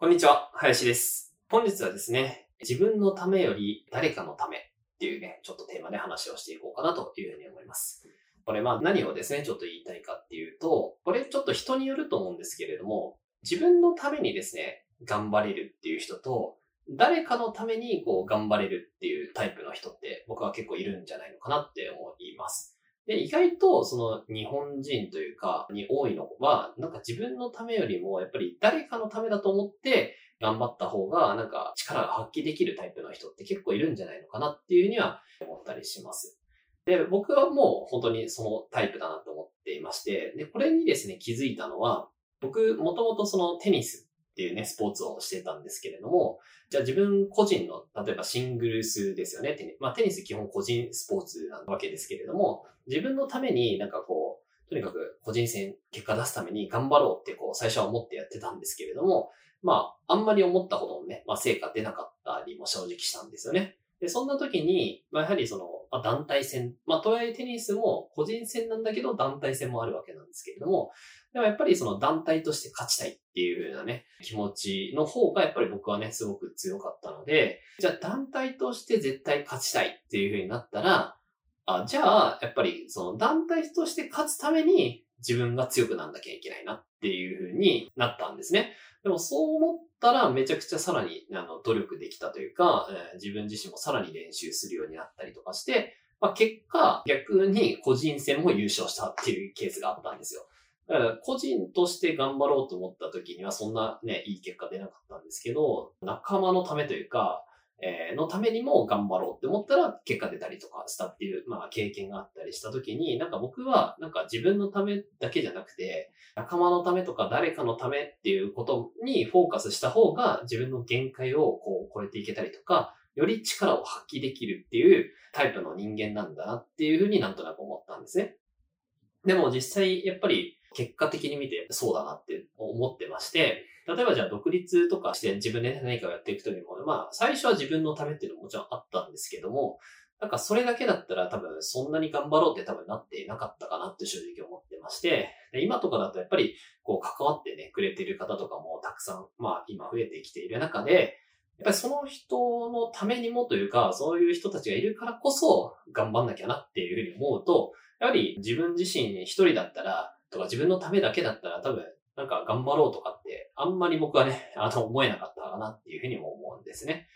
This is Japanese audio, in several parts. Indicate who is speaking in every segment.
Speaker 1: こんにちは、林です。本日はですね、自分のためより誰かのためっていうね、ちょっとテーマで話をしていこうかなというふうに思います。これまあ何をですね、ちょっと言いたいかっていうと、これちょっと人によると思うんですけれども、自分のためにですね、頑張れるっていう人と、誰かのためにこう頑張れるっていうタイプの人って僕は結構いるんじゃないのかなって思います。で、意外とその日本人というかに多いのは、なんか自分のためよりもやっぱり誰かのためだと思って頑張った方がなんか力が発揮できるタイプの人って結構いるんじゃないのかなっていうふうには思ったりします。で、僕はもう本当にそのタイプだなと思っていまして、で、これにですね、気づいたのは、僕、もともとそのテニスっていうね、スポーツをしてたんですけれども、じゃあ自分個人の、例えばシングルスですよね。テニスまあテニス基本個人スポーツなわけですけれども、自分のためになんかこう、とにかく個人戦結果出すために頑張ろうってこう最初は思ってやってたんですけれども、まああんまり思ったほどのね、まあ成果出なかったりも正直したんですよね。で、そんな時に、まあやはりその、まあ団体戦、まあとはいえテニスも個人戦なんだけど団体戦もあるわけなんですけれども、でもやっぱりその団体として勝ちたいっていうようなね、気持ちの方がやっぱり僕はね、すごく強かったので、じゃあ団体として絶対勝ちたいっていう風になったら、あじゃあ、やっぱりその団体として勝つために自分が強くなんなきゃいけないなっていう風になったんですね。でもそう思ったらめちゃくちゃさらにあの努力できたというか、えー自分自身もさらに練習するようになったりとかして、まあ、結果逆に個人戦も優勝したっていうケースがあったんですよ。だから個人として頑張ろうと思った時にはそんなね、いい結果出なかったんですけど、仲間のためというか、えーのためにも頑張ろうって思ったら結果出たりとかしたっていう、まあ経験があったりした時に、なんか僕はなんか自分のためだけじゃなくて、仲間のためとか誰かのためっていうことにフォーカスした方が自分の限界をこう超えていけたりとか、より力を発揮できるっていうタイプの人間なんだなっていうふうになんとなく思ったんですね。でも実際やっぱり結果的に見てそうだなって思ってまして、例えばじゃあ独立とかして自分で何かをやっていくときも、まあ最初は自分のためっていうのももちろんあったんですけども、なんかそれだけだったら多分そんなに頑張ろうって多分なっていなかったかなって正直思ってまして、今とかだとやっぱりこう関わってね、くれてる方とかもたくさん、まあ今増えてきている中で、やっぱりその人のためにもというか、そういう人たちがいるからこそ頑張んなきゃなっていうふうに思うと、やはり自分自身一人だったら、とか自分のためだけだったら多分、なんか頑張ろうとかって、あんまり僕はね、あの思えなかったかなっていうふうにも思うんですね。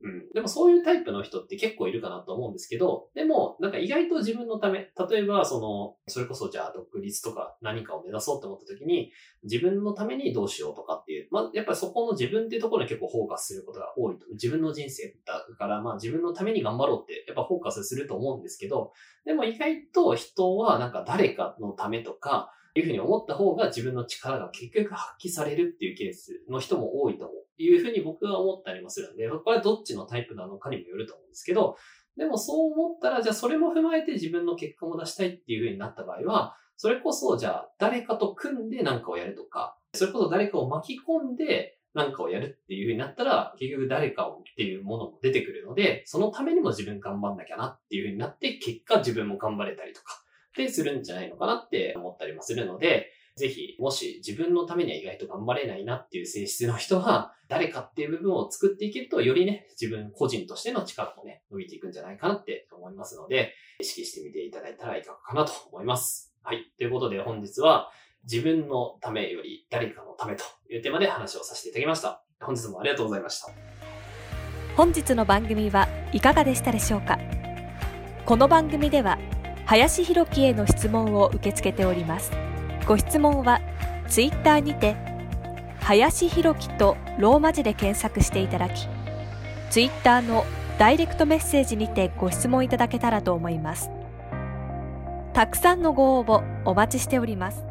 Speaker 1: うん。でもそういうタイプの人って結構いるかなと思うんですけど、でも、なんか意外と自分のため、例えばその、それこそじゃあ独立とか何かを目指そうと思った時に、自分のためにどうしようとかっていう、まあ、やっぱりそこの自分っていうところに結構フォーカスすることが多いと。自分の人生だから、まあ自分のために頑張ろうって、やっぱフォーカスすると思うんですけど、でも意外と人はなんか誰かのためとか、ていうふうに思った方が自分の力が結局発揮されるっていうケースの人も多いというふうに僕は思ったりもするんで、これはどっちのタイプなのかにもよると思うんですけど、でもそう思ったら、じゃあそれも踏まえて自分の結果も出したいっていうふうになった場合は、それこそじゃあ誰かと組んで何かをやるとか、それこそ誰かを巻き込んで何かをやるっていうふうになったら、結局誰かをっていうものも出てくるので、そのためにも自分頑張んなきゃなっていうふうになって、結果自分も頑張れたりとか、ってするんじゃないのかなって思ったりもするので、ぜひ、もし自分のためには意外と頑張れないなっていう性質の人は、誰かっていう部分を作っていけると、よりね、自分個人としての力もね、伸びていくんじゃないかなって思いますので、意識してみていただいたらいかがかなと思います。はい。ということで本日は、自分のためより誰かのためというテーマで話をさせていただきました。本日もありがとうございました。
Speaker 2: 本日の番組はいかがでしたでしょうか？この番組では林博樹への質問を受け付けております。ご質問はツイッターにて林博樹とローマ字で検索していただきツイッターのダイレクトメッセージにてご質問いただけたらと思います。たくさんのご応募お待ちしております。